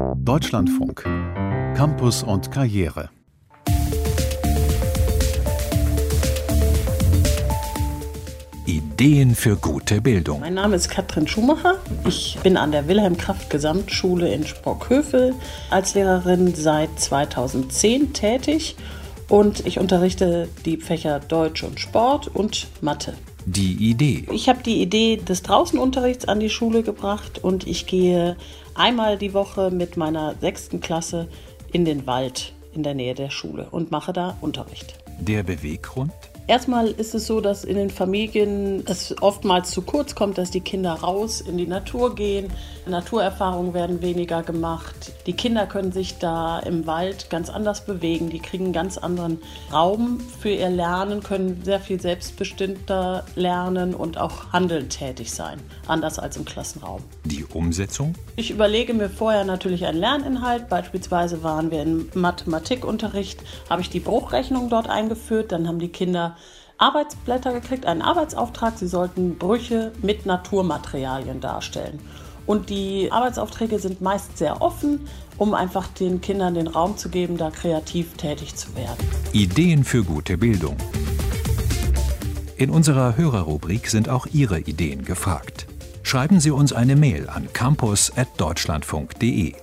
Deutschlandfunk Campus und Karriere Ideen für gute Bildung. Mein Name ist Katrin Schumacher. Ich bin an der Wilhelm Kraft Gesamtschule in Sprockhövel als Lehrerin seit 2010 tätig und ich unterrichte die Fächer Deutsch und Sport und Mathe. Die Idee. Ich habe die Idee des Draußenunterrichts an die Schule gebracht und ich gehe einmal die Woche mit meiner sechsten Klasse in den Wald in der Nähe der Schule und mache da Unterricht. Der Beweggrund? Erstmal ist es so, dass in den Familien es oftmals zu kurz kommt, dass die Kinder raus in die Natur gehen. Naturerfahrungen werden weniger gemacht. Die Kinder können sich da im Wald ganz anders bewegen. Die kriegen einen ganz anderen Raum für ihr Lernen, können sehr viel selbstbestimmter lernen und auch handelnd tätig sein. Anders als im Klassenraum. Die Umsetzung? Ich überlege mir vorher natürlich einen Lerninhalt. Beispielsweise waren wir im Mathematikunterricht, habe ich die Bruchrechnung dort eingeführt. Dann haben die Kinder Arbeitsblätter gekriegt, einen Arbeitsauftrag. Sie sollten Brüche mit Naturmaterialien darstellen. Und die Arbeitsaufträge sind meist sehr offen, um einfach den Kindern den Raum zu geben, da kreativ tätig zu werden. Ideen für gute Bildung. In unserer Hörerrubrik sind auch Ihre Ideen gefragt. Schreiben Sie uns eine Mail an campus.deutschlandfunk.de.